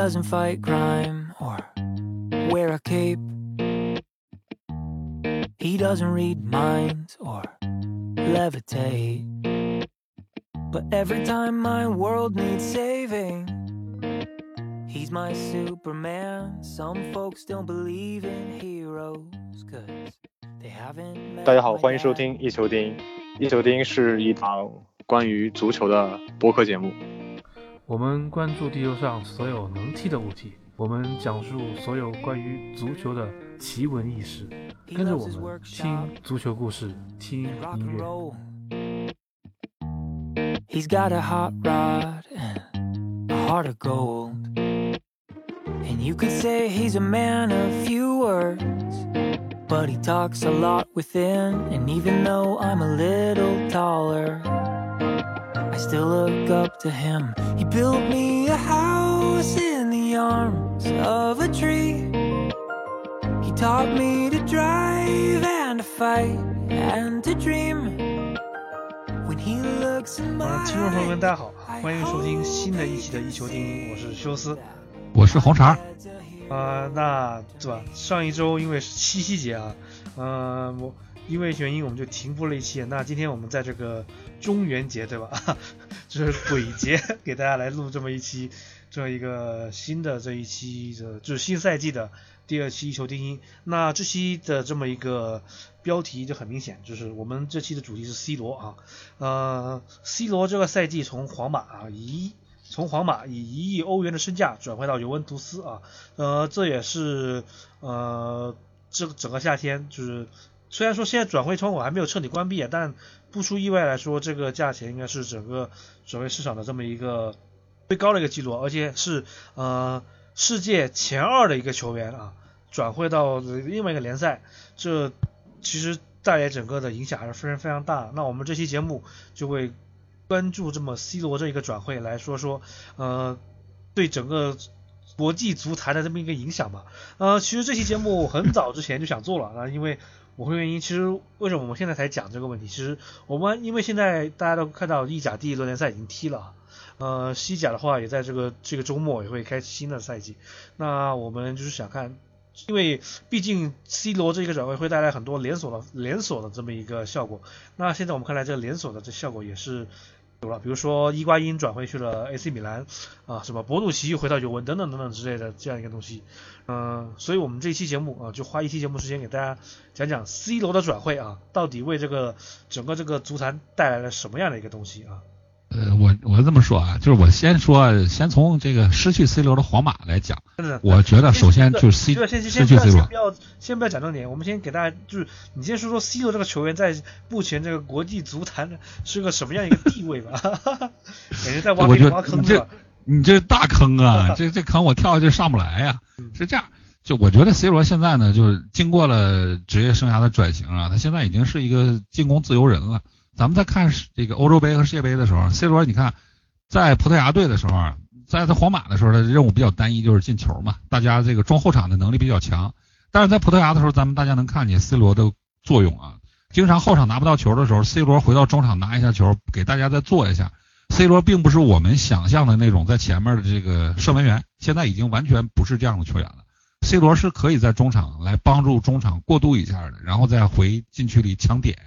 doesn't fight crime or wear a cape. He doesn't read minds or levitate. But every time my world needs saving, he's my Superman. Some folks don't believe in heroes, cause they haven't met 大家好， my 欢迎收 dad. 听一球钉。一球钉是一档关于足球的播客节目。 我们关注地球上所有能踢的物体，我们讲述所有关于足球的奇闻异事，跟着我们听足球故事，听 rock 音 and 乐。roll. He's got a hot rod and a heart of gold. And you could say he's a man of few words, but he talks a lot within. And even though I'm a little taller, still look up to him. He built me a house in the arms of a tree. He taught me to drive and to fight and to dream. When he looks in 啊，my 听众朋友们，大家好，eyes, 欢迎收听新的一期的《一球定音》，我是休斯。我是红茶，啊、那对吧？上一周因为是七夕节啊，呃，我因为原因我们就停播了一期。那今天我们在这个中元节对吧？就是鬼节，给大家来录这么一期，这一个新的这一期的，就是新赛季的第二期一球定音。那这期的这么一个标题就很明显，就是我们这期的主题是 C 罗啊，呃，C 罗这个赛季从皇马啊一从皇马以一亿欧元的身价转会到尤文图斯啊，呃，这也是呃这整个夏天就是虽然说现在转会窗口还没有彻底关闭，但不出意外来说，这个价钱应该是整个转会市场的这么一个最高的一个记录，而且是呃世界前二的一个球员啊转会到另外一个联赛，这其实带来整个的影响还是非常非常大。那我们这期节目就会关注这么 C 罗这一个转会来说说，呃，对整个国际足坛的这么一个影响吧。呃，其实这期节目很早之前就想做了啊，因为我会原因，其实为什么我们现在才讲这个问题？其实我们因为现在大家都看到意甲第一轮联赛已经踢了，呃，西甲的话也在这个这个周末也会开启新的赛季。那我们就是想看，因为毕竟 C 罗这个转会会带来很多连锁的连锁的这么一个效果。那现在我们看来，这个连锁的这效果也是有了，比如说伊瓜因转会去了 AC 米兰啊，什么博努奇又回到尤文等等等等之类的这样一个东西。嗯、所以我们这一期节目啊，就花一期节目时间给大家讲讲 C 罗的转会啊，到底为这个整个这个足坛带来了什么样的一个东西啊？呃，我我这么说啊，就是我先说，先从这个失去 C 罗的皇马来讲，我觉得首先就是 C 对，先先失去 C 罗要先不，要先不要讲重点，我们先给大家就是你先说说 C 罗这个球员在目前这个国际足坛是个什么样一个地位吧？感觉在挖坑挖坑是吧？你这大坑啊，这这坑我跳下去上不来呀、嗯是这样，就我觉得 C 罗现在呢，就是经过了职业生涯的转型啊，他现在已经是一个进攻自由人了。咱们在看这个欧洲杯和世界杯的时候，C 罗你看，在葡萄牙队的时候啊，在他皇马的时候，他任务比较单一，就是进球嘛，大家这个中后场的能力比较强。但是在葡萄牙的时候，咱们大家能看见 C 罗的作用啊，经常后场拿不到球的时候，C 罗回到中场拿一下球，给大家再做一下。C 罗并不是我们想象的那种在前面的这个射门员，现在已经完全不是这样的球员了。C 罗是可以在中场来帮助中场过渡一下的，然后再回禁区里抢点。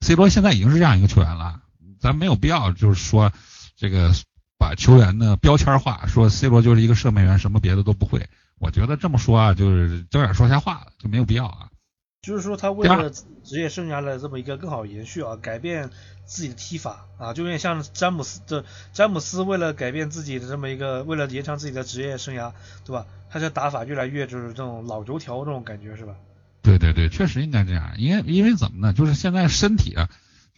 C 罗现在已经是这样一个球员了，咱没有必要就是说这个把球员的标签化，说 C 罗就是一个射门员，什么别的都不会。我觉得这么说啊，就是睁眼说瞎话了，就没有必要啊。就是说他为了职业生涯的这么一个更好延续啊，改变自己的踢法啊，就有点像詹姆斯的詹姆斯为了改变自己的这么一个，为了延长自己的职业生涯，对吧？他这打法越来越就是这种老油条这种感觉是吧？对对对，确实应该这样。因为因为怎么呢？就是现在身体啊，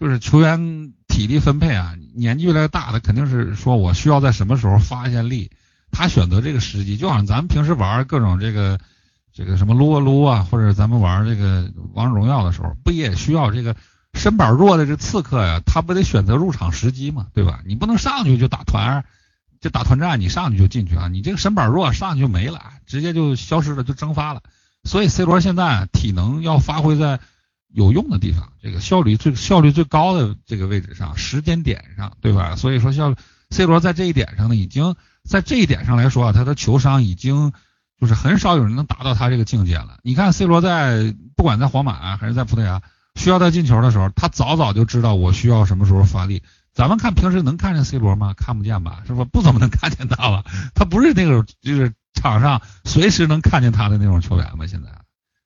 就是球员体力分配啊，年纪越来越大，他肯定是说我需要在什么时候发一下力，他选择这个时机，就好像咱们平时玩各种这个这个什么撸啊撸啊，或者咱们玩这个王者荣耀的时候，不也需要这个身板弱的这刺客呀？他不得选择入场时机嘛，对吧？你不能上去就打团，就打团战，你上去就进去啊，你这个身板弱，上去就没了，直接就消失了，就蒸发了。所以 C 罗现在体能要发挥在有用的地方，这个效率最效率最高的这个位置上，时间点上，对吧？所以说效 C 罗在这一点上呢，已经在这一点上来说啊，他的球商已经就是很少有人能达到他这个境界了。你看 C 罗在不管在皇马还是在葡萄牙，需要他进球的时候，他早早就知道我需要什么时候发力。咱们看平时能看见 C 罗吗？看不见吧，是吧？不怎么能看见他了？他不是那个就是场上随时能看见他的那种球员吗？现在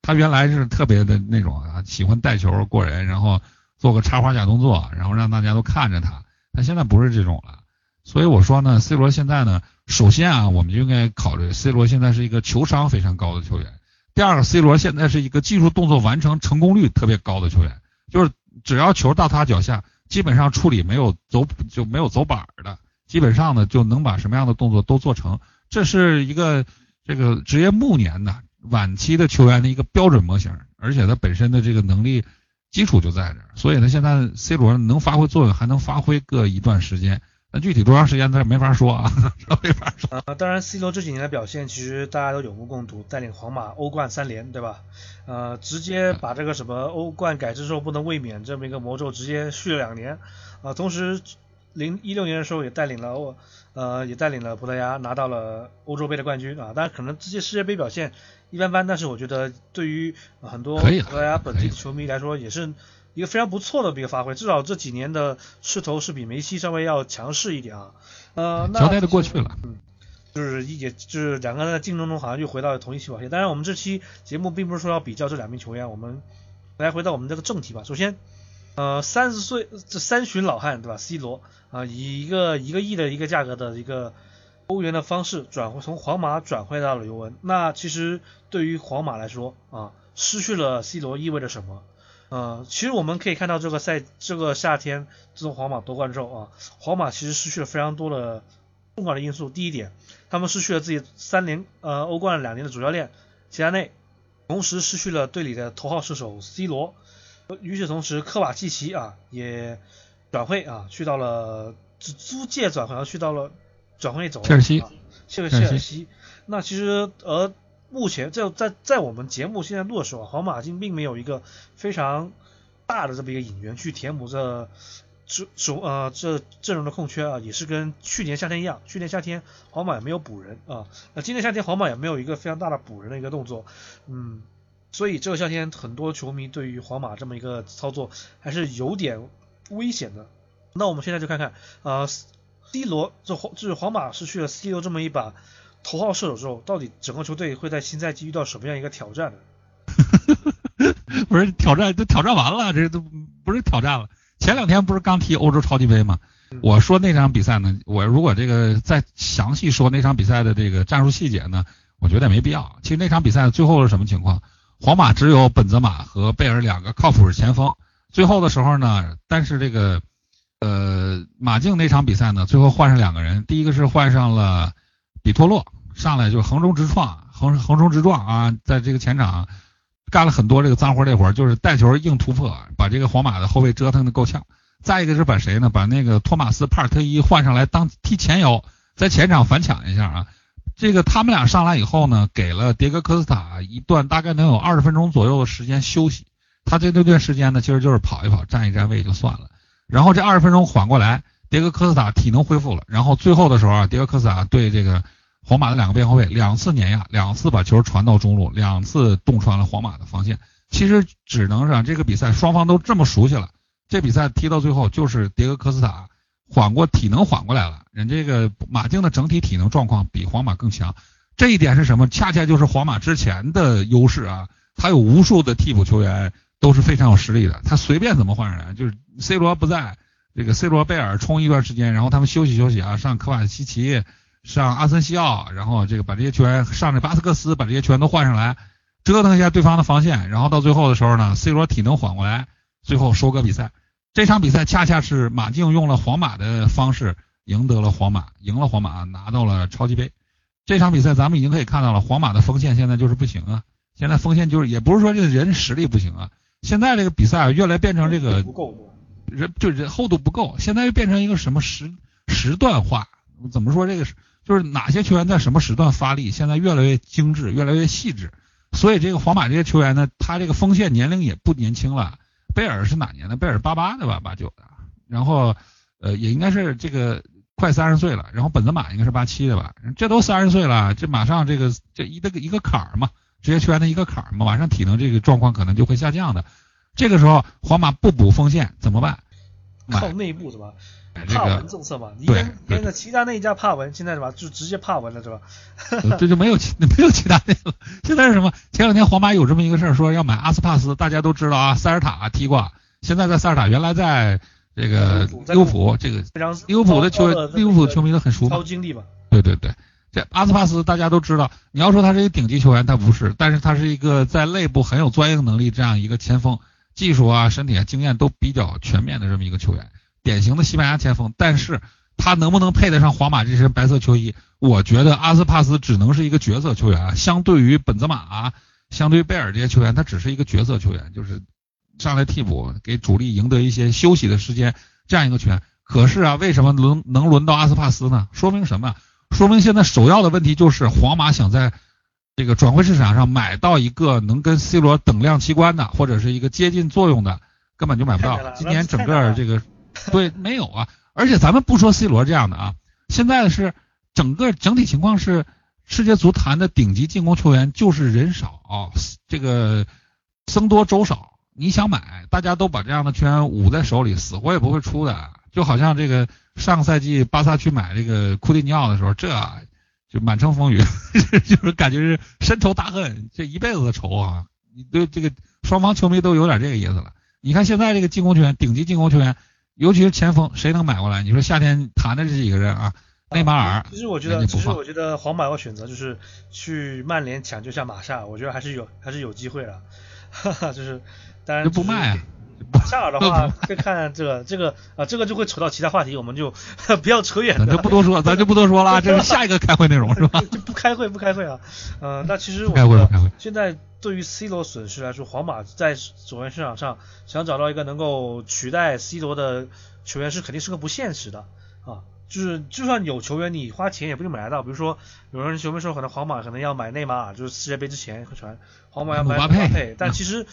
他原来是特别的那种啊，喜欢带球过人，然后做个插花假动作，然后让大家都看着他。他现在不是这种了。所以我说呢，C 罗现在呢，首先啊，我们就应该考虑 C 罗现在是一个球商非常高的球员。第二个，C 罗现在是一个技术动作完成成功率特别高的球员，就是只要球到他脚下。基本上处理没有走就没有走板的，基本上呢就能把什么样的动作都做成，这是一个这个职业暮年的晚期的球员的一个标准模型，而且他本身的这个能力基础就在这儿，所以他现在 C 罗能发挥作用，还能发挥个一段时间。那具体多长时间，咱没法说啊，没法说。啊，当然，C 罗这几年的表现，其实大家都有目共睹，带领皇马欧冠三连，对吧？呃，直接把这个什么欧冠改制之后不能卫冕这么一个魔咒直接续了两年。啊，同时，零一六年的时候也带领了欧，呃，也带领了葡萄牙拿到了欧洲杯的冠军啊。当然，可能这些世界杯表现一般般，但是我觉得对于很多葡萄牙本地的球迷来说，也是。一个非常不错的一个发挥，至少这几年的势头是比梅西稍微要强势一点啊。呃，那交代的过去了，嗯，就是也就是两个人在竞争中好像又回到了同一起跑线。当然，我们这期节目并不是说要比较这两名球员，我们来回到我们这个正题吧。首先，呃，三十岁这三旬老汉对吧？C 罗啊，以一个一个亿的一个价格的一个欧元的方式转回从皇马转回到了尤文。那其实对于皇马来说啊，失去了 C 罗意味着什么？呃，其实我们可以看到这个赛这个夏天自从皇马夺冠之后啊，皇马其实失去了非常多的重要的因素。第一点，他们失去了自己三连呃欧冠两年的主教练齐达内，同时失去了队里的头号射手 C 罗。与此同时，科瓦契奇啊也转会啊去到了租借转好像去到了转会走切尔西，切尔西。那其实呃。目前在在在我们节目现在录的时候，皇马并没有一个非常大的这么一个引援去填补这这首呃这阵容的空缺啊，也是跟去年夏天一样，去年夏天皇马也没有补人啊，那今年夏天皇马也没有一个非常大的补人的一个动作，嗯，所以这个夏天很多球迷对于皇马这么一个操作还是有点危险的。那我们现在就看看啊，C 罗这皇就是皇马失去了 C 罗这么一把。头号射手之后，到底整个球队会在新赛季遇到什么样一个挑战呢？不是挑战，都挑战完了，这都不是挑战了。前两天不是刚踢欧洲超级杯吗？我说那场比赛呢，我如果这个再详细说那场比赛的这个战术细节呢，我觉得也没必要。其实那场比赛最后是什么情况？皇马只有本泽马和贝尔两个靠谱的前锋。最后的时候呢，但是这个呃马竞那场比赛呢，最后换上两个人，第一个是换上了。比托洛上来就横冲直撞，横横冲直撞啊，在这个前场干了很多这个脏活累活，就是带球硬突破，把这个皇马的后卫折腾的够呛。再一个是把谁呢？把那个托马斯帕尔特伊换上来当踢前腰，在前场反抢一下啊。这个他们俩上来以后呢，给了迭戈科斯塔一段大概能有二十分钟左右的时间休息。他这这段时间呢，其实就是跑一跑、站一站位就算了。然后这二十分钟缓过来。迭戈科斯塔体能恢复了，然后最后的时候啊，迭戈科斯塔对这个皇马的两个边后卫两次碾压，两次把球传到中路，两次洞穿了皇马的防线。其实只能让这个比赛双方都这么熟悉了，这比赛踢到最后就是迭戈科斯塔缓过体能缓过来了，人这个马竞的整体体能状况比皇马更强。这一点是什么？恰恰就是皇马之前的优势啊，他有无数的替补球员都是非常有实力的，他随便怎么换人，就是 C 罗不在。这个 C 罗、贝尔冲一段时间，然后他们休息休息啊，上科瓦西奇，上阿森西奥，然后这个把这些球员上这巴斯克斯，把这些球员都换上来，折腾一下对方的防线，然后到最后的时候呢，C 罗体能缓过来，最后收割比赛。这场比赛恰恰是马竞用了皇马的方式赢得了皇马，赢了皇马拿到了超级杯。这场比赛咱们已经可以看到了，皇马的锋线现在就是不行啊，现在锋线就是也不是说这个人实力不行啊，现在这个比赛越来变成这个。人就人厚度不够，现在又变成一个什么时时段化？怎么说这个是就是哪些球员在什么时段发力？现在越来越精致，越来越细致。所以这个皇马这些球员呢，他这个锋线年龄也不年轻了。贝尔是哪年的？贝尔八八的吧，八九的。然后呃，也应该是这个快三十岁了，然后本泽马应该是八七的吧，这都三十岁了，这马上这个这一个一个坎儿嘛，职业球员的一个坎儿嘛，马上体能这个状况可能就会下降的。这个时候皇马不补锋线怎么办？靠内部是吧？帕文政策嘛，你对跟跟着其他那一家帕文，现在是吧，就直接帕文了是吧？这就没有其 没有其他的了。现在是什么？前两天皇马有这么一个事儿，说要买阿斯帕斯，大家都知道啊，塞尔塔踢过，现在在塞尔塔，原来在这个利物浦，这个利物浦的球高利物浦球迷都很熟嘛超。经历嘛，对对对，这阿斯帕斯大家都知道，你要说他是一个顶级球员，他不是，但是他是一个在内部很有专业能力这样一个前锋，技术啊、身体啊、经验都比较全面的这么一个球员，典型的西班牙前锋。但是他能不能配得上皇马这身白色球衣？我觉得阿斯帕斯只能是一个角色球员啊，相对于本泽马啊，相对于贝尔这些球员，他只是一个角色球员，就是上来替补给主力赢得一些休息的时间这样一个球员。可是啊，为什么轮能轮到阿斯帕斯呢？说明什么？说明现在首要的问题就是皇马想在这个转会市场上买到一个能跟 C 罗等量齐观的，或者是一个接近作用的，根本就买不到。今年整个这个对没有啊，而且咱们不说 C 罗这样的啊，现在是整个整体情况是世界足坛的顶级进攻球员就是人少，这个僧多粥少。你想买，大家都把这样的球员捂在手里，死活也不会出的。就好像这个上个赛季巴萨去买这个库蒂尼奥的时候，这就满城风雨，就是感觉是深仇大恨，这一辈子的仇啊！你对这个双方球迷都有点这个意思了。你看现在这个进攻球员，顶级进攻球员，尤其是前锋，谁能买过来？你说夏天谈的这几个人啊，内马尔，其实我觉得，其实我觉得皇马要选择就是去曼联抢救一下马夏，我觉得还是有还是有机会的，哈哈，就是当然就是就不卖啊。马夏尔的话，再看这个这个啊，这个就会扯到其他话题，我们就 不要扯远咱了。就不多说，咱就不多说了，这是 下一个开会内容是吧？就不开会不开会啊，呃，那其实我开会觉得不开会现在对于 C 罗损失来说，皇马在左边市场上想找到一个能够取代 C 罗的球员是肯定是个不现实的啊。就是就算有球员，你花钱也不一定买得到。比如说，有人球迷说可能皇马可能要买内马尔，就是世界杯之前传皇马要买姆巴佩佩，但其实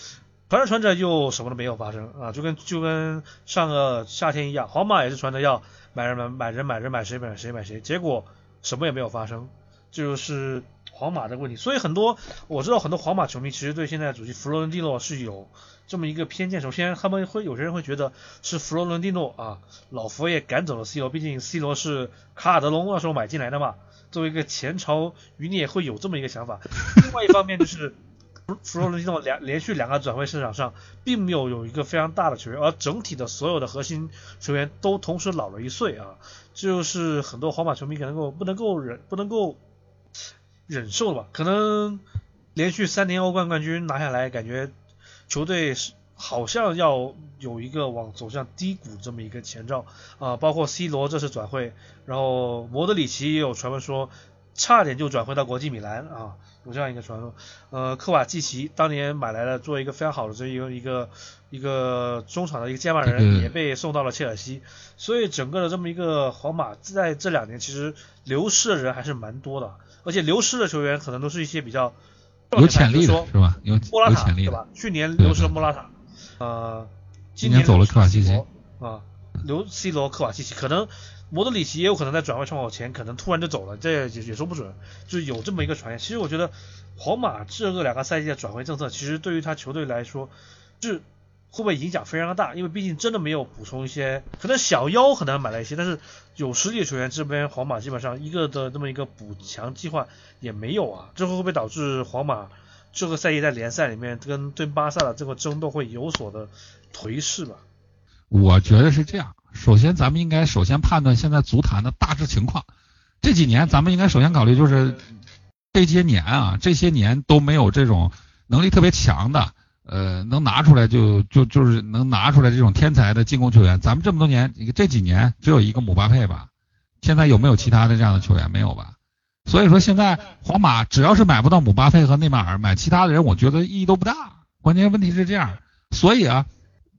传着传着又什么都没有发生啊，就跟就跟上个夏天一样，皇马也是传着要买人买买人买人买谁买谁买谁，结果什么也没有发生，这就是皇马的问题。所以很多我知道很多皇马球迷其实对现在主席弗洛伦蒂诺是有这么一个偏见。首先他们会有些人会觉得是弗洛伦蒂诺啊老佛爷赶走了 C 罗，毕竟 C 罗是卡尔德隆那时候买进来的嘛。作为一个前朝余孽会有这么一个想法。另外一方面就是。弗弗洛伦蒂诺两连续两个转会市场上，并没有有一个非常大的球员，而整体的所有的核心球员都同时老了一岁啊，这就是很多皇马球迷可能够不能够忍不能够忍受吧？可能连续三年欧冠冠军拿下来，感觉球队好像要有一个往走向低谷这么一个前兆啊、包括 C 罗这次转会，然后莫德里奇也有传闻说差点就转会到国际米兰啊，有这样一个传说。呃，科瓦季奇当年买来了，做一个非常好的这一个一个一个中场的一个接班人，也被送到了切尔西。所以整个的这么一个皇马在这两年其实流失的人还是蛮多的，而且流失的球员可能都是一些比较有潜力说的是吧？有莫拉塔有潜力的。对吧？去年流失了莫拉塔，呃，今年走了科瓦季奇啊，留 C 罗、科瓦契奇，可能莫德里奇也有可能在转会窗口前可能突然就走了，这也也说不准，就有这么一个传言。其实我觉得皇马这个两个赛季的转会政策，其实对于他球队来说，是会不会影响非常大？因为毕竟真的没有补充一些，可能小妖很难买了一些，但是有实力的球员这边皇马基本上一个的这么一个补强计划也没有啊，这会不会导致皇马这个赛季在联赛里面跟对巴萨的这个争斗会有所的颓势吧？我觉得是这样。首先，咱们应该首先判断现在足坛的大致情况。这几年，咱们应该首先考虑就是这些年啊，这些年都没有这种能力特别强的，呃，能拿出来就就就是能拿出来这种天才的进攻球员。咱们这么多年，这几年只有一个姆巴佩吧？现在有没有其他的这样的球员？没有吧？所以说，现在皇马只要是买不到姆巴佩和内马尔，买其他的人，我觉得意义都不大。关键问题是这样，所以啊，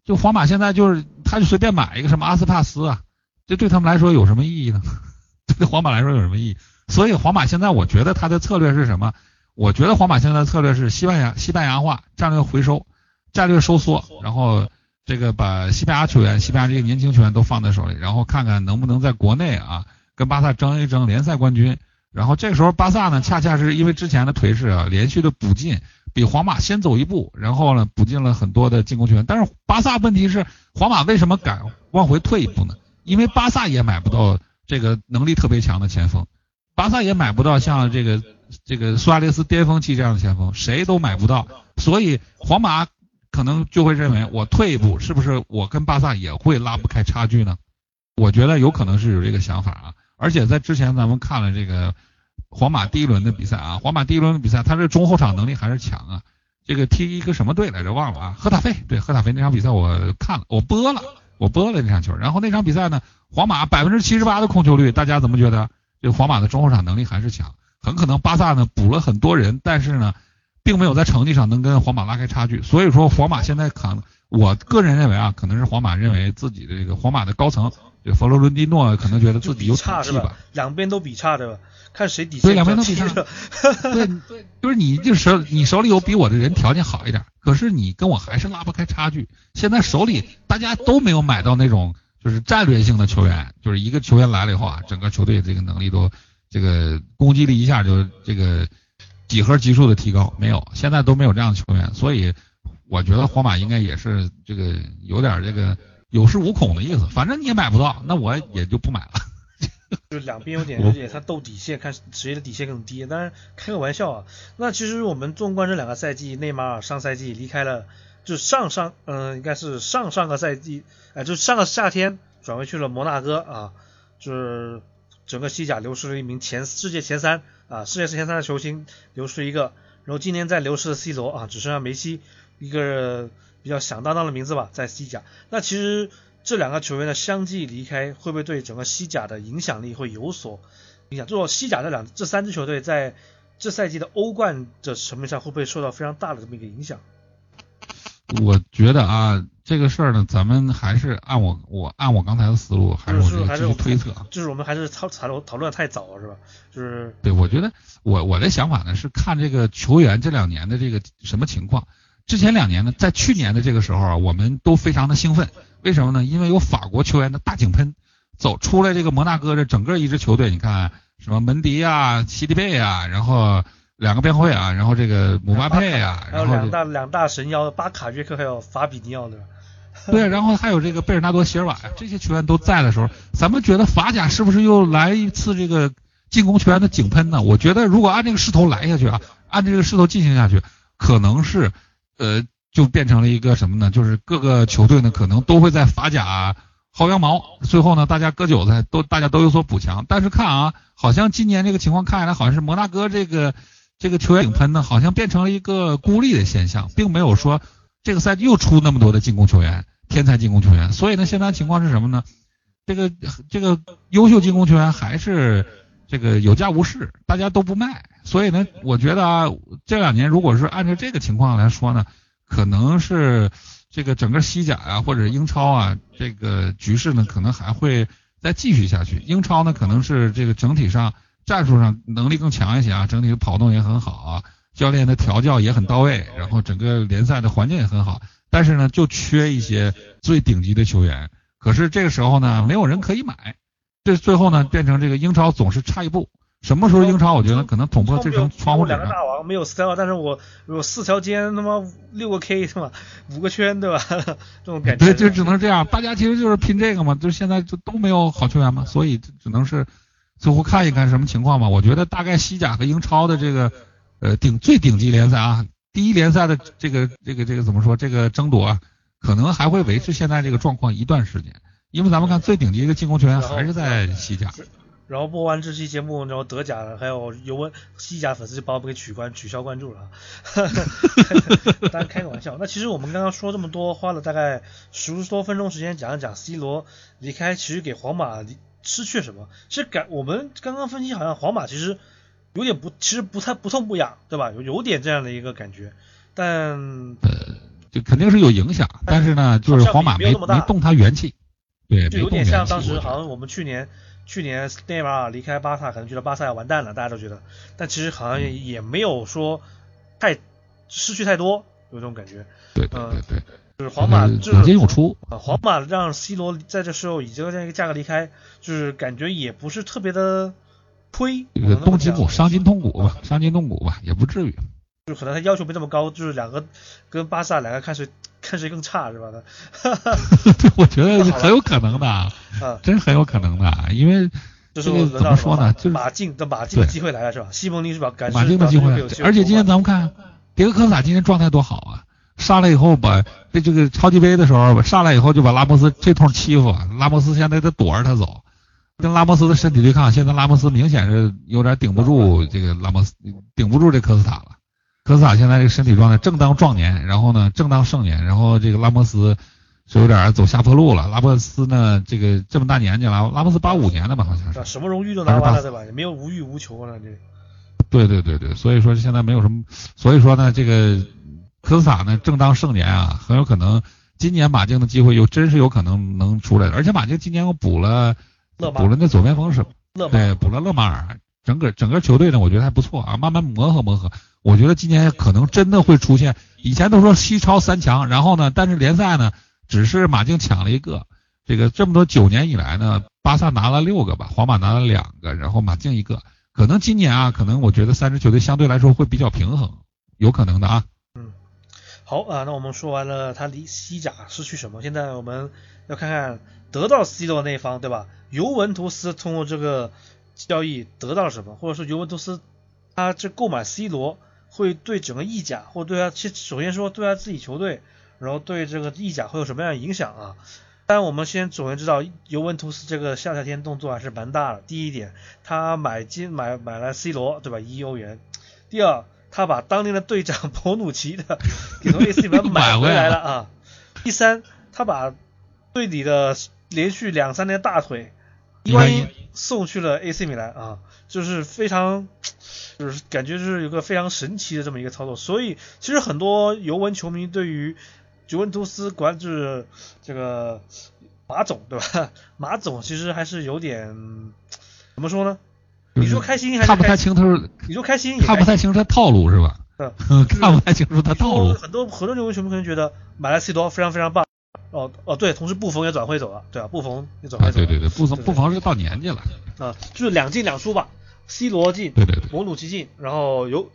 就皇马现在就是他就随便买一个什么阿斯帕斯啊，这对他们来说有什么意义呢？对皇马来说有什么意义？所以皇马现在我觉得他的策略是什么？我觉得皇马现在的策略是西班牙西班牙化战略回收、战略收缩，然后这个把西班牙球员、西班牙这些年轻球员都放在手里，然后看看能不能在国内啊跟巴萨争一争联赛冠军。然后这个时候巴萨呢，恰恰是因为之前的颓势啊，连续的补进，比皇马先走一步，然后呢补进了很多的进攻球员。但是巴萨问题是，皇马为什么敢往回退一步呢？因为巴萨也买不到这个能力特别强的前锋，巴萨也买不到像这个这个苏亚雷斯巅峰期这样的前锋，谁都买不到。所以皇马可能就会认为，我退一步，是不是我跟巴萨也会拉不开差距呢？我觉得有可能是有这个想法啊。而且在之前咱们看了这个皇马第一轮的比赛啊，皇马第一轮的比赛，他这中后场能力还是强啊。这个踢一个什么队来着？忘了啊。赫塔菲，对，赫塔菲那场比赛我看了，我播了，我播了那场球。然后那场比赛呢，皇马百分之七十八的控球率，大家怎么觉得？这皇马的中后场能力还是强。很可能巴萨呢补了很多人，但是呢，并没有在成绩上能跟皇马拉开差距。所以说皇马现在可能，我个人认为啊，可能是皇马认为自己的这个皇马的高层。这佛罗伦蒂诺可能觉得自己有差是吧？两边都比差对吧？看谁底线对，两边都比差。对对，就是你就手你手里有比我的人条件好一点，可是你跟我还是拉不开差距。现在手里大家都没有买到那种就是战略性的球员，就是一个球员来了以后啊，整个球队这个能力都这个攻击力一下就这个几何级数的提高，没有，现在都没有这样的球员，所以我觉得皇马应该也是这个有点这个。有恃无恐的意思，反正你也买不到，那我也就不买了。就两边有点有点他斗底线，看谁的底线更低。当然开个玩笑啊。那其实我们纵观这两个赛季，内马尔上赛季离开了，就上上嗯应该是上上个赛季，哎就上个夏天转回去了摩纳哥啊，就是整个西甲流失了一名前世界前三啊世界前三的球星流失一个，然后今年再流失的 C 罗啊，只剩下梅西一个。比较响当当的名字吧，在西甲。那其实这两个球员的相继离开，会不会对整个西甲的影响力会有所影响？就说西甲这两这三支球队在这赛季的欧冠的层面上，会不会受到非常大的这么一个影响？我觉得啊，这个事儿呢，咱们还是按我我按我刚才的思路，还是我继续推测。就是我们还是讨讨论讨论太早了，是吧？就是对，我觉得我我的想法呢是看这个球员这两年的这个什么情况。之前两年呢，在去年的这个时候啊，我们都非常的兴奋，为什么呢？因为有法国球员的大井喷，走出来这个摩纳哥这整个一支球队，你看什么门迪啊、西迪贝啊，然后两个边后卫啊，然后这个姆巴佩啊，然后两大两大神妖巴卡约克还有法比尼奥 对吧，对，然后还有这个贝尔纳多席尔瓦呀，这些球员都在的时候，咱们觉得法甲是不是又来一次这个进攻球员的井喷呢？我觉得如果按这个势头来下去啊，按这个势头进行下去，可能是。呃，就变成了一个什么呢？就是各个球队呢，可能都会在法甲薅羊毛，最后呢，大家割韭菜，都大家都有所补强。但是看啊，好像今年这个情况看起来，好像是摩纳哥这个这个球员顶喷呢，好像变成了一个孤立的现象，并没有说这个赛季又出那么多的进攻球员，天才进攻球员。所以呢，现在情况是什么呢？这个这个优秀进攻球员还是这个有价无市，大家都不卖。所以呢，我觉得啊，这两年如果是按照这个情况来说呢，可能是这个整个西甲啊，或者英超啊，这个局势呢，可能还会再继续下去。英超呢，可能是这个整体上战术上能力更强一些啊，整体的跑动也很好啊，教练的调教也很到位，然后整个联赛的环境也很好。但是呢，就缺一些最顶级的球员。可是这个时候呢，没有人可以买，这最后呢，变成这个英超总是差一步。什么时候英超？我觉得可能捅破这层窗户纸。两个大王没有 style，但是我有四条街，他妈六个 K 是吧？五个圈对吧？这种感觉。对，就只能这样。大家其实就是拼这个嘛，就现在就都没有好球员嘛，所以只能是最后看一看什么情况吧。我觉得大概西甲和英超的这个呃顶最顶级联赛啊，第一联赛的这个这个这个怎么说？这个争夺啊，可能还会维持现在这个状况一段时间，因为咱们看最顶级的进攻球员还是在西甲。然后播完这期节目，然后德甲还有尤文西甲粉丝就把我们给取关取消关注了，当然开个玩笑。那其实我们刚刚说这么多，花了大概十多分钟时间讲一讲 C 罗离开，其实给皇马失去什么？其实感我们刚刚分析好像皇马其实有点不，其实不太不痛不痒，对吧？有有点这样的一个感觉，但呃，就肯定是有影响，但是呢，就是皇马没没动他元气，对，就有点像当时好像我们去年。去年内马尔离开巴萨，可能觉得巴萨要完蛋了，大家都觉得，但其实好像也没有说太失去太多，有这种感觉。对对对对。就是皇马就是有进有出。啊，皇马让 C 罗在这时候以这个这样一个价格离开，就是感觉也不是特别的亏。这个动筋骨，伤筋动骨吧，伤筋动骨吧，也不至于。就可能他要求没这么高，就是两个跟巴萨两个看谁看谁更差是吧？对 我觉得很有可能的，啊，真很有可能的，因为就是怎么说呢？就是马竞的马竞的机会来了是吧？西蒙尼是吧？马竞的机会，而且今天咱们看，迭戈科斯塔今天状态多好啊！上来以后把这这个超级杯的时候上来以后就把拉莫斯这通欺负，拉莫斯现在得躲着他走，跟拉莫斯的身体对抗，现在拉莫斯明显是有点顶不住这个拉莫斯，顶不住这科斯塔了。科斯塔现在这个身体状态正当壮年，然后呢正当盛年，然后这个拉莫斯是有点走下坡路了。拉莫斯呢这个这么大年纪了，拉莫斯八五年的吧好像是。什么荣誉都拿完了对吧？也没有无欲无求了这。对对对对，所以说现在没有什么，所以说呢这个。科斯塔呢，正当盛年啊，很有可能今年马竞的机会又真是有可能能出来的而且马竞今年又补了补了那左边锋是，对，补了勒马尔，整个整个球队呢，我觉得还不错啊，慢慢磨合磨合。我觉得今年可能真的会出现，以前都说西超三强，然后呢，但是联赛呢，只是马竞抢了一个，这个这么多九年以来呢，巴萨拿了六个吧，皇马拿了两个，然后马竞一个，可能今年啊，可能我觉得三支球队相对来说会比较平衡，有可能的啊。嗯好啊，那我们说完了他离西甲失去什么，现在我们要看看得到 C 罗那方，对吧？尤文图斯通过这个交易得到了什么，或者说尤文图斯他这购买 C 罗会对整个意甲，或对他，其实首先说对他自己球队，然后对这个意甲会有什么样的影响啊？当然我们先首先知道尤文图斯这个下夏天动作还是蛮大的。第一点，他买金买买来 C 罗，对吧？一亿欧元。第二。他把当年的队长 博努奇的给从 AC 米兰买回来了啊。第三，他把队里的连续两三年大腿伊万因送去了 AC 米兰啊，就是非常，就是感觉就是有个非常神奇的这么一个操作。所以其实很多尤文球迷对于尤文图斯管就是这个马总对吧？马总其实还是有点怎么说呢？你说开心还是看不太清他是？你说开心看不太清他套路是吧？嗯，看不太清楚他套路。很多很多球迷球迷可能觉得买了 C 多非常非常棒。哦哦，对，同时布冯也转会走了，对啊？布冯也转会走了。对对对，布冯布冯是到年纪了。啊，就是两进两出吧。C 罗进，对对对，博努奇进，然后由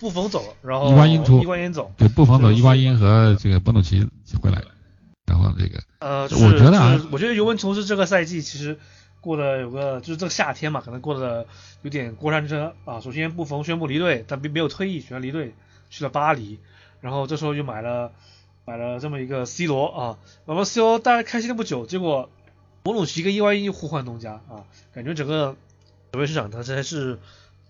布冯走了，然后伊瓜因出，伊瓜因走。对，布冯走，伊瓜因和这个博努奇回来了。然后这个，呃，我觉得啊，我觉得尤文图斯这个赛季其实。过得有个就是这个夏天嘛，可能过得有点过山车啊。首先布冯宣布离队，但并没有退役，选择离队去了巴黎。然后这时候又买了买了这么一个 C 罗啊，那么 C 罗大家开心了不久，结果博努奇跟伊万一互换东家啊，感觉整个转会市场它真是。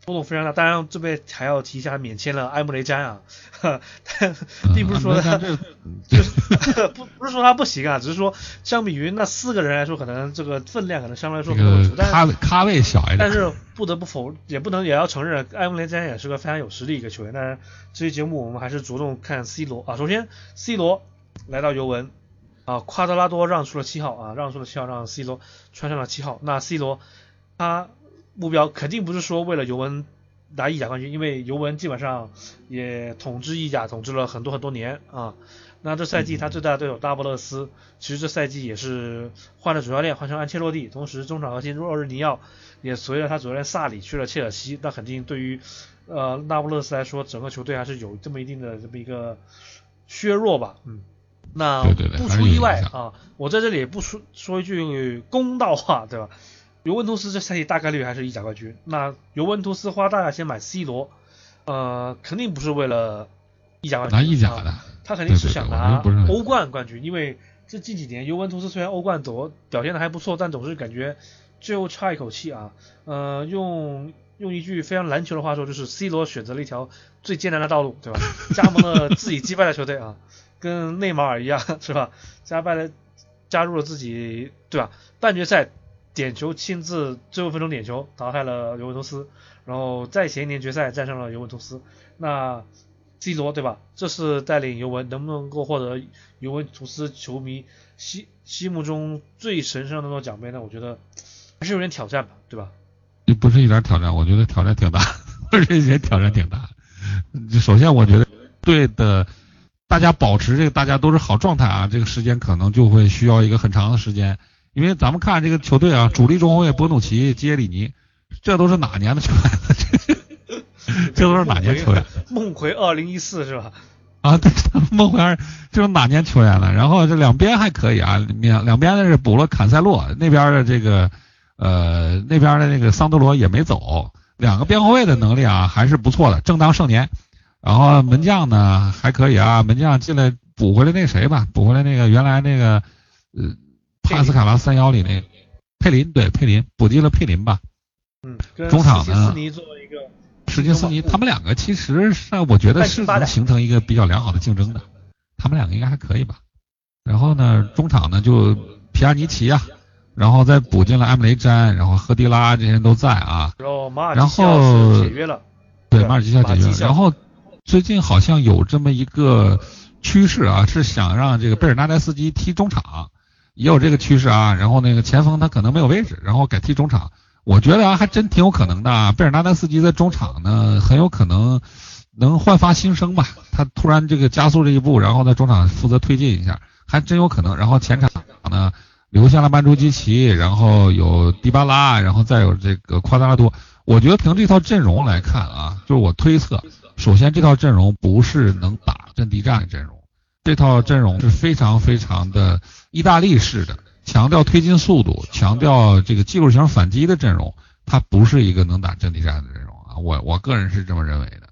波动非常大，当然这边还要提一下免签了埃姆雷詹啊，但并不是说 他就是 不不是说他不行啊，只是说相比于那四个人来说，可能这个分量可能相对来说不足，但咖咖位小一点。但是不得不否也不能也要承认埃姆雷詹也是个非常有实力一个球员。但是这期节目我们还是着重看 C 罗啊，首先 C 罗来到尤文啊，夸德拉多让出了七号啊，让出了七号让 C 罗穿上了七号，那 C 罗他。目标肯定不是说为了尤文拿意甲冠军，因为尤文基本上也统治意甲统治了很多很多年啊。那这赛季他最大的对手大布勒斯，其实这赛季也是换了主教练，换成安切洛蒂，同时中场核心若日尼奥也随着他主教练萨里去了切尔西。那肯定对于呃那不勒斯来说，整个球队还是有这么一定的这么一个削弱吧。嗯，那不出意外啊，我在这里不说说一句公道话，对吧？尤文图斯这赛季大概率还是意甲冠军。那尤文图斯花大价钱买 C 罗，呃，肯定不是为了意甲冠军。拿意甲的，他肯定是想拿欧冠冠军。因为这近几年尤文图斯虽然欧冠走表现的还不错，但总是感觉最后差一口气啊。呃，用用一句非常篮球的话说，就是 C 罗选择了一条最艰难的道路，对吧？加盟了自己击败的球队啊，跟内马尔一样，是吧？加败了，加入了自己，对吧？半决赛。点球亲自最后分钟点球淘汰了尤文图斯，然后再前一年决赛战胜了尤文图斯。那 C 罗对吧？这是带领尤文能不能够获得尤文图斯球迷心心目中最神圣的那种奖杯呢？我觉得还是有点挑战吧，对吧？也不是一点挑战，我觉得挑战挺大，而且挑战挺大。首先，我觉得对的大家保持这个大家都是好状态啊，这个时间可能就会需要一个很长的时间。因为咱们看这个球队啊，主力中后卫博努奇、基耶里尼，这都是哪年的球员？这都是哪年球员？梦回二零一四是吧？啊，对，梦回二，这是哪年球员了？然后这两边还可以啊，两两边的是补了坎塞洛，那边的这个呃那边的那个桑德罗也没走，两个边后卫的能力啊还是不错的，正当盛年。然后门将呢还可以啊，门将进来补回来那谁吧，补回来那个原来那个呃帕斯卡拉三幺里那佩林，对佩林补进了佩林吧。嗯，中场呢？斯尼作为一个史金斯尼，他们两个其实是我觉得是能形成一个比较良好的竞争的，他们两个应该还可以吧。然后呢，中场呢就皮亚尼奇啊，然后再补进了埃姆雷詹，然后赫迪拉这些人都在啊。然后马尔基肖解约了，对，马尔基肖解约了。然后最近好像有这么一个趋势啊，是想让这个贝尔纳代斯基踢中场，也有这个趋势啊。然后那个前锋他可能没有位置，然后改踢中场。我觉得啊，还真挺有可能的。贝尔纳德斯基在中场呢，很有可能能焕发新生吧。他突然这个加速这一步，然后在中场负责推进一下，还真有可能。然后前场呢留下了曼朱基奇，然后有迪巴拉，然后再有这个夸达拉多。我觉得凭这套阵容来看啊，就是我推测，首先这套阵容不是能打阵地战的阵容，这套阵容是非常非常的意大利式的。强调推进速度，强调这个技术型反击的阵容，它不是一个能打阵地战的阵容啊！我我个人是这么认为的。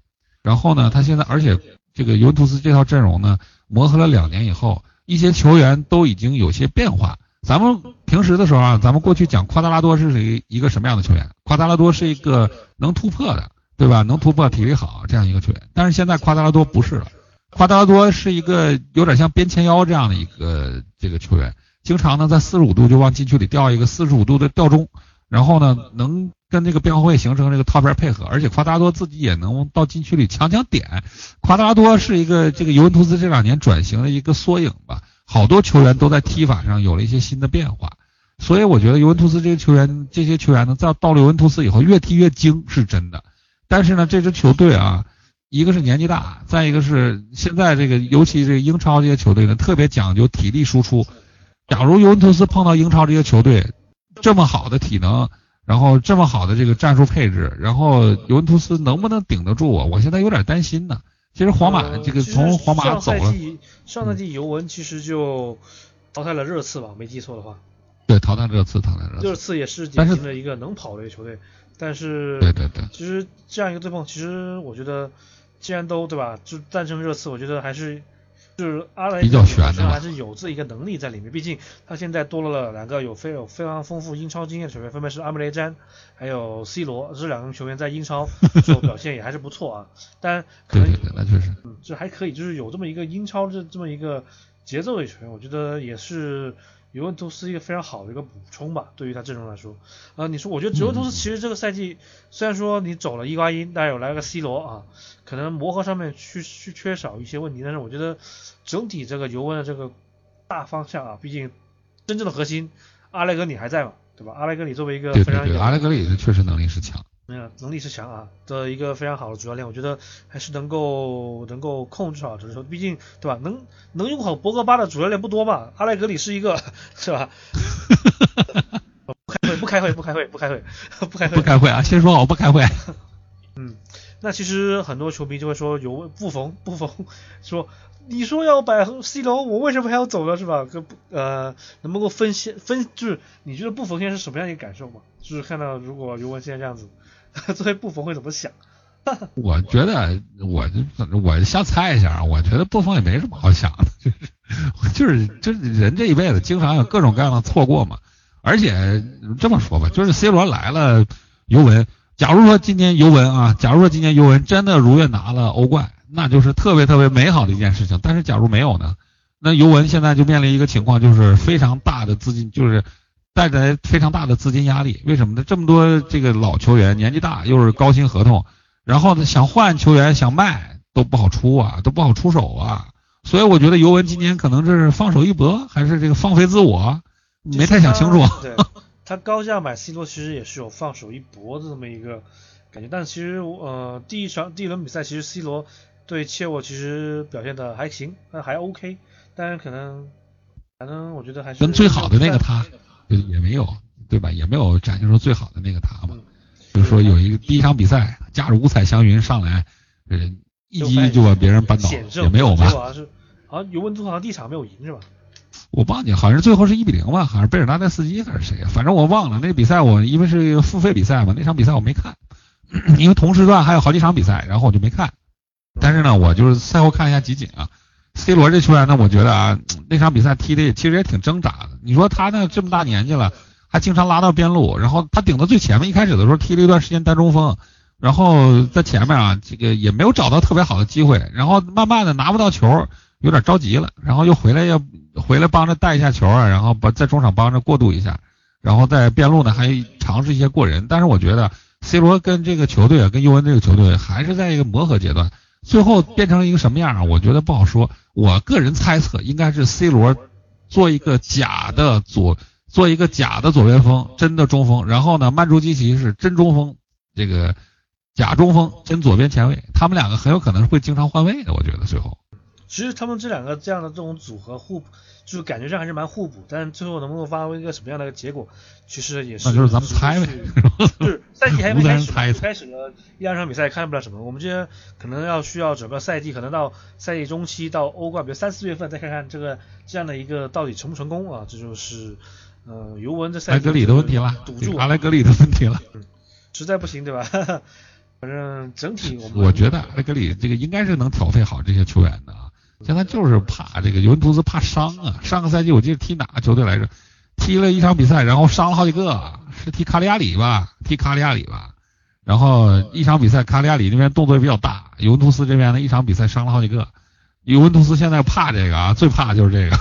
然后呢，他现在而且这个尤文图斯这套阵容呢，磨合了两年以后，一些球员都已经有些变化。咱们平时的时候啊，咱们过去讲夸达拉多是一一个什么样的球员？夸达拉多是一个能突破的，对吧？能突破、体力好这样一个球员。但是现在夸达拉多不是了，夸达多是一个有点像边前腰这样的一个这个球员。经常呢，在四十五度就往禁区里吊一个四十五度的吊中，然后呢，能跟这个边后卫形成这个套边配合，而且夸达多自己也能到禁区里抢抢点。夸达多是一个这个尤文图斯这两年转型的一个缩影吧，好多球员都在踢法上有了一些新的变化，所以我觉得尤文图斯这些球员，这些球员呢，在到了尤文图斯以后越踢越精是真的。但是呢，这支球队啊，一个是年纪大，再一个是现在这个尤其这个英超这些球队呢，特别讲究体力输出。假如尤文图斯碰到英超这些球队，这么好的体能，然后这么好的这个战术配置，然后尤文图斯能不能顶得住啊？我现在有点担心呢。其实皇马这个从皇马走了。上赛季上赛季尤文其实就淘汰了热刺吧，没记错的话。对，淘汰热刺，淘汰热刺。热刺也是典型的一个能跑的一个球队，但是对对对，其实这样一个对碰，其实我觉得既然都对吧，就战胜热刺，我觉得还是。就是阿莱本身还是有这一个能力在里面，毕竟他现在多了两个有非有非常丰富英超经验的球员，分别是阿姆雷詹还有 C 罗，这两个球员在英超 做表现也还是不错啊。但可能那确实，嗯，这还可以，就是有这么一个英超这这么一个节奏的球员，我觉得也是尤文图斯一个非常好的一个补充吧，对于他阵容来说。呃，你说，我觉得尤文图斯其实这个赛季虽然说你走了伊瓜因，但有来个 C 罗啊。可能磨合上面去去缺少一些问题，但是我觉得整体这个尤文的这个大方向啊，毕竟真正的核心阿莱格里还在嘛，对吧？阿莱格里作为一个非常对对，阿莱格里是确实能力是强，嗯，能力是强啊的一个非常好的主教练，我觉得还是能够能够控制好这球，毕竟对吧？能能用好博格巴的主教练不多嘛，阿莱格里是一个是吧？不开会不开会不开会 不开会不开会啊！先说好不开会。嗯。那其实很多球迷就会说有不逢不逢，说你说要摆 C 罗，我为什么还要走呢？是吧？不呃，能不能够分析分，就是你觉得不逢现在是什么样一个感受嘛？就是看到如果尤文现在这样子，作为不逢会怎么想？我觉得我我瞎猜一下，我觉得不逢也没什么好想的，就是就是就是人这一辈子经常有各种各样的错过嘛。而且这么说吧，就是 C 罗来了，尤文。假如说今年尤文啊，假如说今年尤文真的如愿拿了欧冠，那就是特别特别美好的一件事情。但是假如没有呢，那尤文现在就面临一个情况，就是非常大的资金，就是带来非常大的资金压力。为什么呢？这么多这个老球员年纪大，又是高薪合同，然后呢想换球员想卖都不好出啊，都不好出手啊。所以我觉得尤文今年可能这是放手一搏，还是这个放飞自我，没太想清楚。对他高价买 C 罗其实也是有放手一搏的这么一个感觉，但其实呃第一场第一轮比赛其实 C 罗对切沃其实表现的还行，那还 OK，但是可能反正我觉得还是跟最好的那个他也没有，对吧？也没有展现出最好的那个他嘛。就是说有一个第一场比赛驾着五彩祥云上来，呃，一击就把别人扳倒，也没有吧？好像是好像尤文图好像第一场没有赢是吧？我忘记好像是最后是一比零吧，好像贝尔纳代斯基还是谁？反正我忘了那比赛，我因为是付费比赛嘛，那场比赛我没看，因为同时段还有好几场比赛，然后我就没看。但是呢，我就是赛后看一下集锦啊。C 罗这球员呢，我觉得啊，那场比赛踢的其实也挺挣扎的。你说他呢这么大年纪了，还经常拉到边路，然后他顶到最前面，一开始的时候踢了一段时间单中锋，然后在前面啊，这个也没有找到特别好的机会，然后慢慢的拿不到球，有点着急了，然后又回来要。回来帮着带一下球啊，然后把在中场帮着过渡一下，然后在边路呢还尝试一些过人。但是我觉得 C 罗跟这个球队啊，跟尤文这个球队还是在一个磨合阶段。最后变成一个什么样啊？我觉得不好说。我个人猜测应该是 C 罗做一个假的左，做一个假的左边锋，真的中锋。然后呢，曼朱基奇是真中锋，这个假中锋，真左边前卫。他们两个很有可能会经常换位的。我觉得最后。其实他们这两个这样的这种组合互补，就是感觉上还是蛮互补，但是最后能不能发挥一个什么样的结果，其实也是那就是咱们猜呗，就是赛季还没开始，开始了一两场比赛看不了什么，我们这边可能要需要整个赛季，可能到赛季中期到欧冠，比如三四月份再看看这个这样的一个到底成不成功啊，这就是呃尤文这赛季格里的问题了，堵住阿莱格里的问题了，实在不行对吧？反正整体我我觉得阿莱格里这个应该是能调配好这些球员的。现在就是怕这个尤文图斯怕伤啊！上个赛季我记得踢哪个球队来着？踢了一场比赛，然后伤了好几个，是踢卡利亚里吧？踢卡利亚里吧？然后一场比赛卡利亚里那边动作也比较大，尤文图斯这边呢一场比赛伤了好几个。尤文图斯现在怕这个啊，最怕就是这个。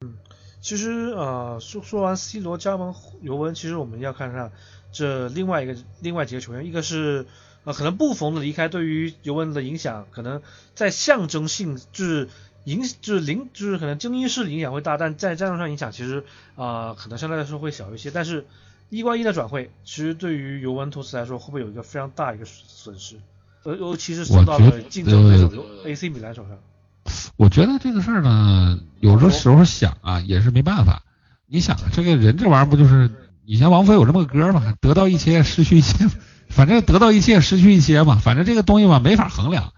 嗯，其实呃说说完 C 罗加盟尤文，其实我们要看看这另外一个另外几个球员，一个是。啊，可能布冯的离开对于尤文的影响，可能在象征性就是影就是零就是可能精英式影响会大，但在战术上影响其实啊可能相对来说会小一些。但是伊瓜因的转会，其实对于尤文图斯来说会不会有一个非常大一个损失？呃，尤其是送到了竞争对手 AC 米兰手上。我觉得这个事儿呢，有的时候想啊也是没办法。你想这个人这玩意儿不就是以前王菲有这么个歌嘛，得到一切失去一切。反正得到一切，失去一些嘛。反正这个东西吧，没法衡量。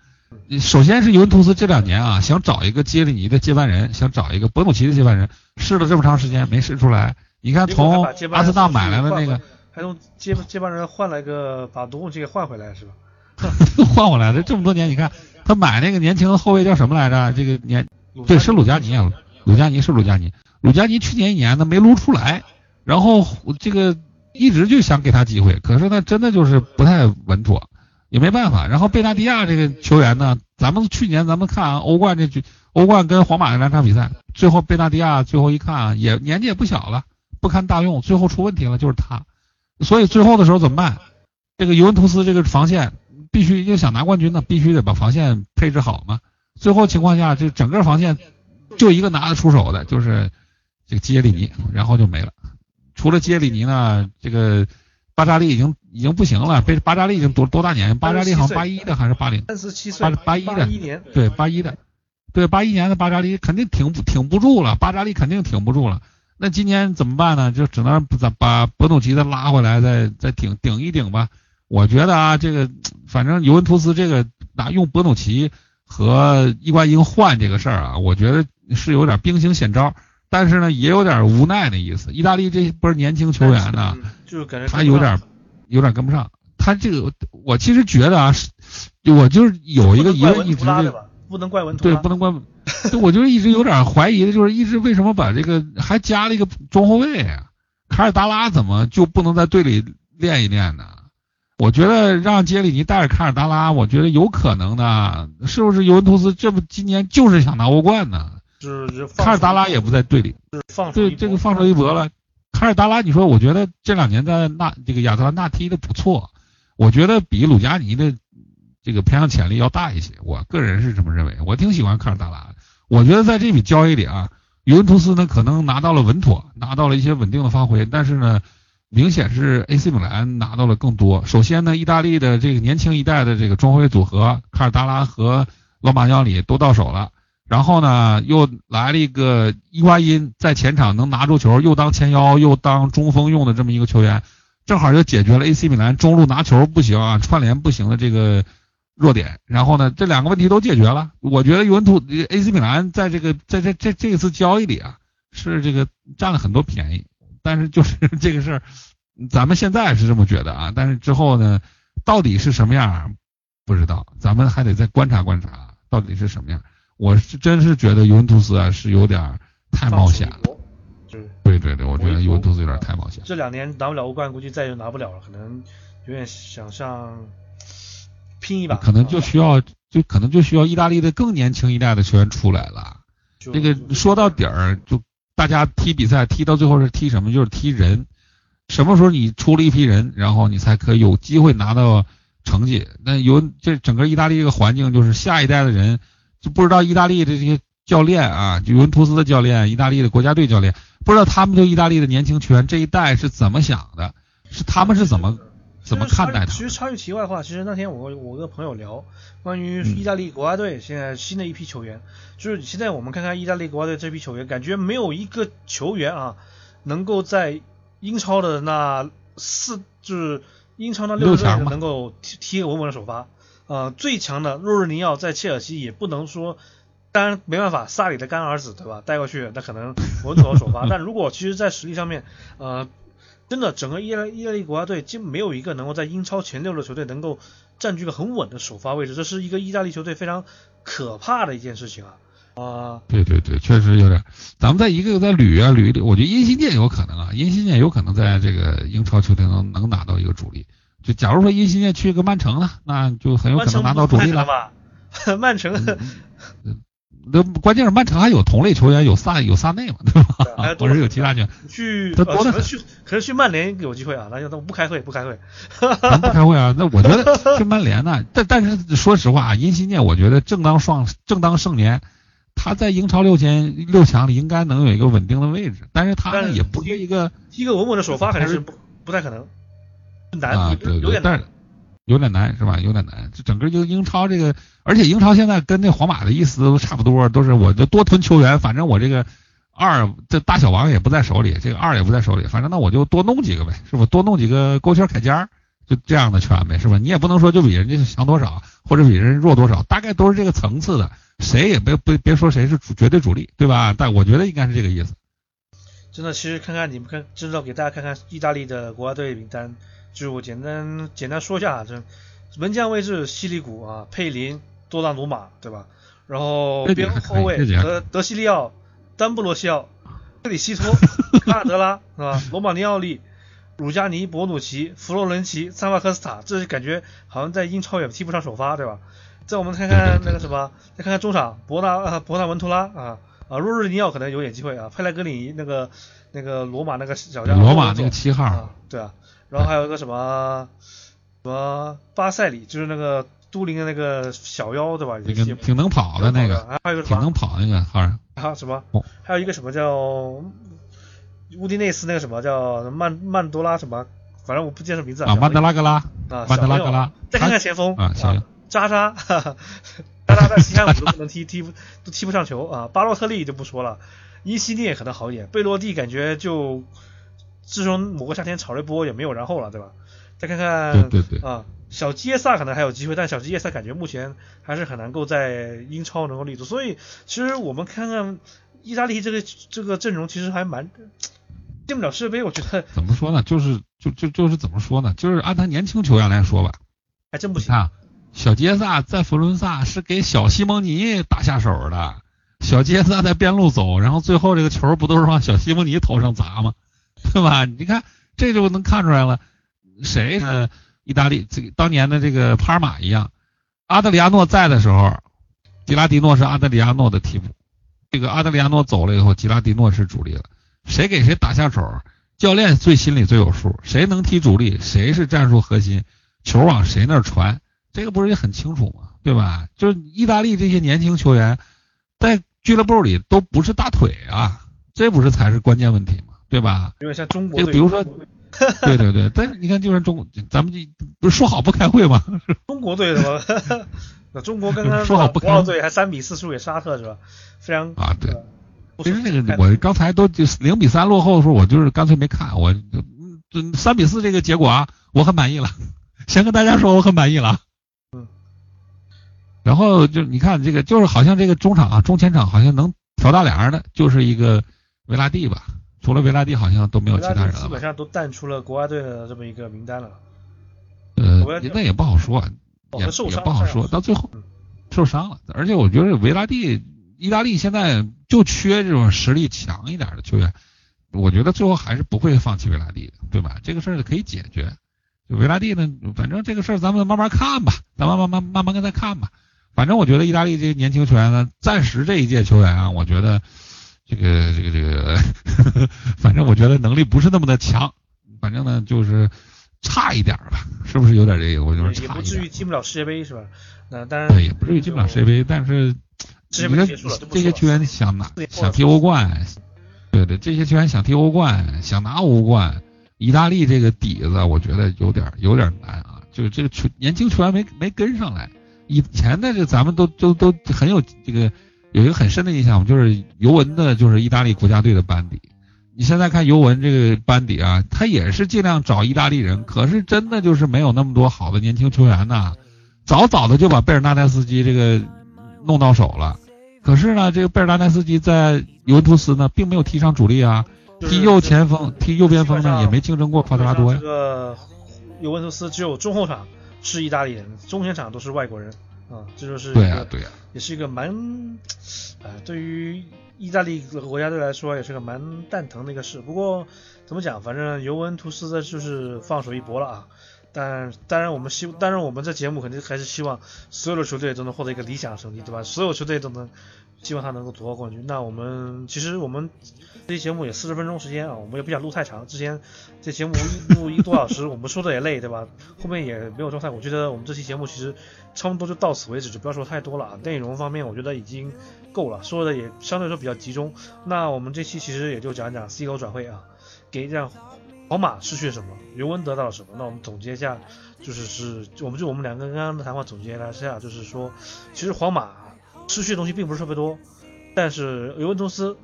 首先是尤文图斯这两年啊，想找一个杰里尼的接班人，想找一个博努奇的接班人，试了这么长时间没试出来。你看从阿森纳买来的那个，还用接 接班人换了一个把博努奇给换回来是吧？换回来的这么多年，你看他买那个年轻的后卫叫什么来着？这个年对是鲁加尼啊，鲁加尼是鲁加尼。鲁加尼去年一年呢没撸出来，然后这个。一直就想给他机会，可是呢，真的就是不太稳妥，也没办法。然后贝纳迪亚这个球员呢，咱们去年咱们看欧冠这局，欧冠跟皇马那两场比赛，最后贝纳迪亚最后一看啊，也年纪也不小了，不堪大用，最后出问题了，就是他。所以最后的时候怎么办？这个尤文图斯这个防线必须要想拿冠军呢，必须得把防线配置好嘛。最后情况下，这整个防线就一个拿得出手的，就是这个基耶利尼，然后就没了。除了杰里尼呢，这个巴扎利已经已经不行了。被巴扎利已经多多大年？巴扎利好像八一的还是八零？三十七岁。八八一的。对，八一的。对，八一年的巴扎利肯定挺挺不住了。巴扎利肯定挺不住了。那今年怎么办呢？就只能把把博努奇再拉回来，再 再顶顶一顶吧。我觉得啊，这个反正尤文图斯这个拿用博努奇和伊瓜因换这个事儿啊，我觉得是有点兵行险招。但是呢，也有点无奈的意思。意大利这波年轻球员呢，就是感觉他有点有点跟不上。他这个，我其实觉得啊，我就是有一个疑问，一直不能怪文图对，不能怪。我就一直有点怀疑的，就是一直为什么把这个还加了一个中后卫啊？卡尔达拉怎么就不能在队里练一练呢？我觉得让杰里尼带着卡尔达拉，我觉得有可能的。是不是尤文图斯这不今年就是想拿欧冠呢？是卡尔达拉也不在队里，放对这个放手一搏了。卡尔达拉，你说我觉得这两年在那这个亚特兰大踢的不错，我觉得比鲁加尼的这个培养潜力要大一些。我个人是这么认为，我挺喜欢卡尔达拉。我觉得在这笔交易里啊，尤文图斯呢可能拿到了稳妥，拿到了一些稳定的发挥，但是呢，明显是 AC 米兰拿到了更多。首先呢，意大利的这个年轻一代的这个中后卫组合卡尔达拉和罗马尼奥里都到手了，然后呢又来了一个伊瓜因，在前场能拿住球，又当前腰又当中锋用的这么一个球员，正好就解决了 AC 米兰中路拿球不行啊，串联不行的这个弱点。然后呢，这两个问题都解决了。我觉得尤文图 AC 米兰在这个在这这这次交易里啊，是这个占了很多便宜。但是就是 这个事儿，咱们现在是这么觉得啊，但是之后呢，到底是什么样不知道，咱们还得再观察观察，到底是什么样。我是真是觉得尤文图斯啊是有点太冒险了。对对对，我觉得尤文图斯有点太冒险。这两年拿不了欧冠，估计再也拿不了了，可能有点想上拼一把。可能就需要，就可能就需要意大利的更年轻一代的球员出来了。就这个说到底儿，就大家踢比赛踢到最后是踢什么？就是踢人。什么时候你出了一批人，然后你才可以有机会拿到成绩？那有这整个意大利这个环境，就是下一代的人就不知道意大利的这些教练啊，尤文图斯的教练，意大利的国家队教练，不知道他们对意大利的年轻球员这一代是怎么想的，是他们是怎么怎么看待他？其实插句题外话，其实那天我我跟朋友聊关于意大利国家队现在新的一批球员，就是现在我们看看意大利国家队这批球员，感觉没有一个球员啊能够在英超的那四就是英超那六个队六强能够踢踢个稳稳的首发。呃，最强的若日尼奥在切尔西也不能说，当然没办法，萨里的干儿子对吧？带过去那可能稳妥的首发。但如果其实，在实力上面，呃，真的整个意大意大利国家队就没有一个能够在英超前六的球队能够占据个很稳的首发位置，这是一个意大利球队非常可怕的一件事情啊。啊、对对对，确实有点。咱们再一个个再捋啊捋，我觉得因西涅有可能啊，因西涅有可能在这个英超球队能能拿到一个主力。就假如说因西涅去个曼城了，那就很有可能拿到主力了。吧？曼城那关键是曼城还有同类球员，有萨有萨内嘛，对吧？或者有其他球员，去他多的是去可能去曼联有机会啊，那就那不开会不开会。咱不开会啊。那我觉得去曼联呢，但但是说实话啊，因西涅我觉得正当壮正当盛年，他在英超六强六强里应该能有一个稳定的位置，但是他呢也不是一个踢个稳稳的首发肯定是不不太可能，难、啊，对对，有点难。但是有点难是吧？有点难。就整个就英超这个，而且英超现在跟那皇马的意思都差不多，都是我就多囤球员，反正我这个二这大小王也不在手里，这个二也不在手里，反正那我就多弄几个呗，是不？多弄几个勾圈凯尖儿，就这样的圈呗，是吧？你也不能说就比人家强多少，或者比人弱多少，大概都是这个层次的，谁也别别别说谁是主绝对主力，对吧？但我觉得应该是这个意思。真的，其实看看你们看，知道给大家看看意大利的国家队名单，就是我简单简单说一下啊，这门将位置西里古啊、佩林、多纳鲁马，对吧？然后边后卫德德西利奥、丹布罗西奥、克里希托、卡德拉是吧？罗马尼奥利、鲁加尼、博努奇、弗洛伦齐、萨瓦科斯塔，这是感觉好像在英超也踢不上首发，对吧？再我们看看那个什么，再看看中场博纳呃博纳文图拉啊啊，若日尼奥可能有点机会啊，佩莱格里尼那个那个罗马那个小将罗马那个七号啊，对啊，然后还有一个什么什么巴塞里，就是那个都灵的那个小妖，对吧？那也个挺能跑的那个，还有一个挺能跑那个号儿。啊什么？哦，还有一个什么叫乌迪内斯那个什么叫曼曼多拉什么，反正我不记得名字啊，曼德拉格拉，啊，曼德拉格拉，再看看前锋。啊行。渣渣，哈 哈渣渣在西汉姆都不能踢，踢不都踢不上球。啊。巴洛特利就不说了，伊西涅可能好一点，贝洛蒂感觉就自从某个夏天炒了一波也没有然后了，对吧？再看看对对对，啊，小基耶萨可能还有机会，但小基耶萨感觉目前还是很难够在英超能够立足，所以其实我们看看意大利这个这个阵容其实还蛮进不了世界杯，我觉得怎么说呢？就是就就就是怎么说呢？就是按他年轻球员来说吧，还真不行。你看小杰萨在佛罗伦萨是给小西蒙尼打下手的，小杰萨在边路走，然后最后这个球不都是往小西蒙尼头上砸吗？对吧？你看这就能看出来了，谁是意大利这个当年的这个帕尔马一样，阿德里亚诺在的时候，吉拉迪诺是阿德里亚诺的替补，这个阿德里亚诺走了以后，吉拉迪诺是主力了，谁给谁打下手，教练最心里最有数，谁能踢主力，谁是战术核心，球往谁那儿传，这个不是也很清楚吗？对吧？就是意大利这些年轻球员，在俱乐部里都不是大腿啊，这不是才是关键问题吗？对吧？因为像中国就，比如说 对对对，但是你看，就是中，咱们这不是说好不开会吗？中国队是吧？那中国刚刚说好不看国奥队还三比四输给沙特是吧？非常啊对其实那个我刚才都就零比三落后的时候，我就是干脆没看，我就三比四这个结果啊，我很满意了，先跟大家说我很满意了。嗯。然后就你看这个，就是好像这个中场啊，中前场好像能挑大梁的，就是一个维拉蒂吧，除了维拉蒂好像都没有其他人了基本。上都淡出了国家队的这么一个名单了。呃那也不好说，哦，也也不好说，到最后嗯受伤了。而且我觉得维拉蒂，意大利现在就缺这种实力强一点的球员，我觉得最后还是不会放弃维拉蒂的，对吧？这个事儿可以解决。就维拉蒂呢，反正这个事儿咱们慢慢看吧，咱们慢慢慢慢跟他看吧。反正我觉得意大利这些年轻球员呢，暂时这一届球员啊，我觉得这个这个这个，反正我觉得能力不是那么的强，反正呢就是差一点儿吧，是不是有点这个？我就是也差一点儿。不至于进不了世界杯是吧？那当然对，也不至于进不了世界杯，但是你说杯结束了就不说了这些球员想拿想踢欧冠，对对，这些球员想踢欧冠，想拿欧冠，意大利这个底子我觉得有点有点难啊，就是这个球年轻球员没没跟上来。以前的这咱们都都都很有这个有一个很深的印象，就是尤文的就是意大利国家队的班底。你现在看尤文这个班底啊，他也是尽量找意大利人，可是真的就是没有那么多好的年轻球员呐。早早的就把贝尔纳代斯基这个弄到手了。可是呢，这个贝尔纳代斯基在尤文图斯呢，并没有踢上主力啊，踢右前锋、踢右边锋呢，也没竞争过夸德拉多呀这。个尤文图斯只有中后场是意大利人，中前场都是外国人啊，这就是一对呀、个对呀、也是一个蛮，呃，对于意大利国家队来说也是个蛮蛋疼的一个事。不过怎么讲，反正尤文图斯的就是放手一搏了啊。但当然我们希，当然我们这节目肯定还是希望所有的球队都能获得一个理想的成绩，对吧？所有球队都能希望他能够夺冠冠军。那我们其实我们这期节目也四十分钟时间啊，我们也不想录太长。之前这节目录一个多小时，我们说的也累，对吧？后面也没有状态。我觉得我们这期节目其实差不多就到此为止，就不要说太多了啊。内容方面我觉得已经够了，说的也相对来说比较集中。那我们这期其实也就讲讲 C 罗转会啊，给让皇马失去了什么，尤文得到了什么。那我们总结一下，就是是我们就我们两个刚刚的谈话总结了一下，就是说，其实皇马失去的东西并不是特别多，但是尤文图斯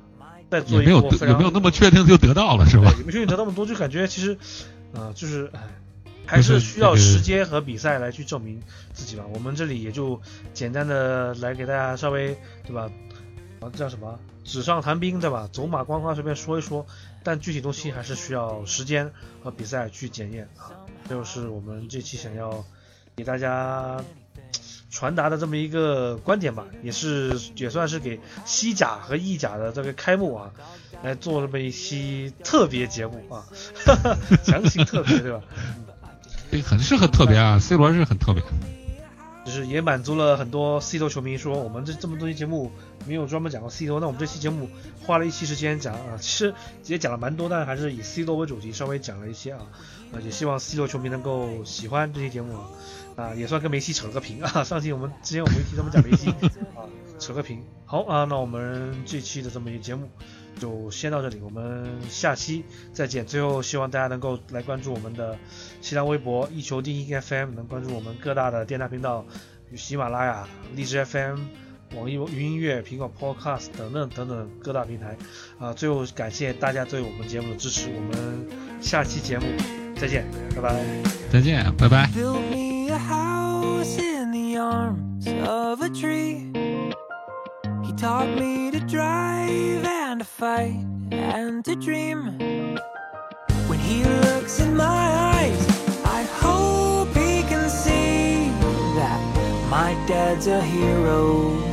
在做一也没有波非常得也没有那么确定就得到了是吧对，？也没确定得那么多，就感觉其实，呃，就是哎，还是是需要时间和比赛来去证明自己吧。我们这里也就简单的来给大家稍微对吧，啊叫什么纸上谈兵对吧？走马观花随便说一说，但具体东西还是需要时间和比赛去检验啊。这就是我们这期想要给大家。传达的这么一个观点吧，也是也算是给西甲和意甲的这个开幕啊，来做这么一期特别节目啊，强行特别对吧？这个很是很特别啊，C 罗是很特别。就是也满足了很多 C 罗球迷说，我们这这么多期节目没有专门讲过 C 罗，那我们这期节目花了一期时间讲啊，其实也讲了蛮多，但还是以 C 罗为主题，稍微讲了一些啊，啊也希望 C 罗球迷能够喜欢这期节目啊，啊也算跟梅西扯了个平啊，上期我们之前我们一提他们讲梅西啊，扯个平。好啊，那我们这期的这么一个节目就先到这里，我们下期再见。最后希望大家能够来关注我们的新浪微博一球定音 FM，能关注我们各大的电台频道，与喜马拉雅、荔枝 FM、网易云音乐、苹果 Podcast 等等等等各大平台。啊，最后感谢大家对我们节目的支持，我们下期节目再见，拜拜。再见，拜拜。A house in the arms of a tree. He taught me to drive and to fight and to dream. When he looks in my eyes, I hope he can see that my dad's a hero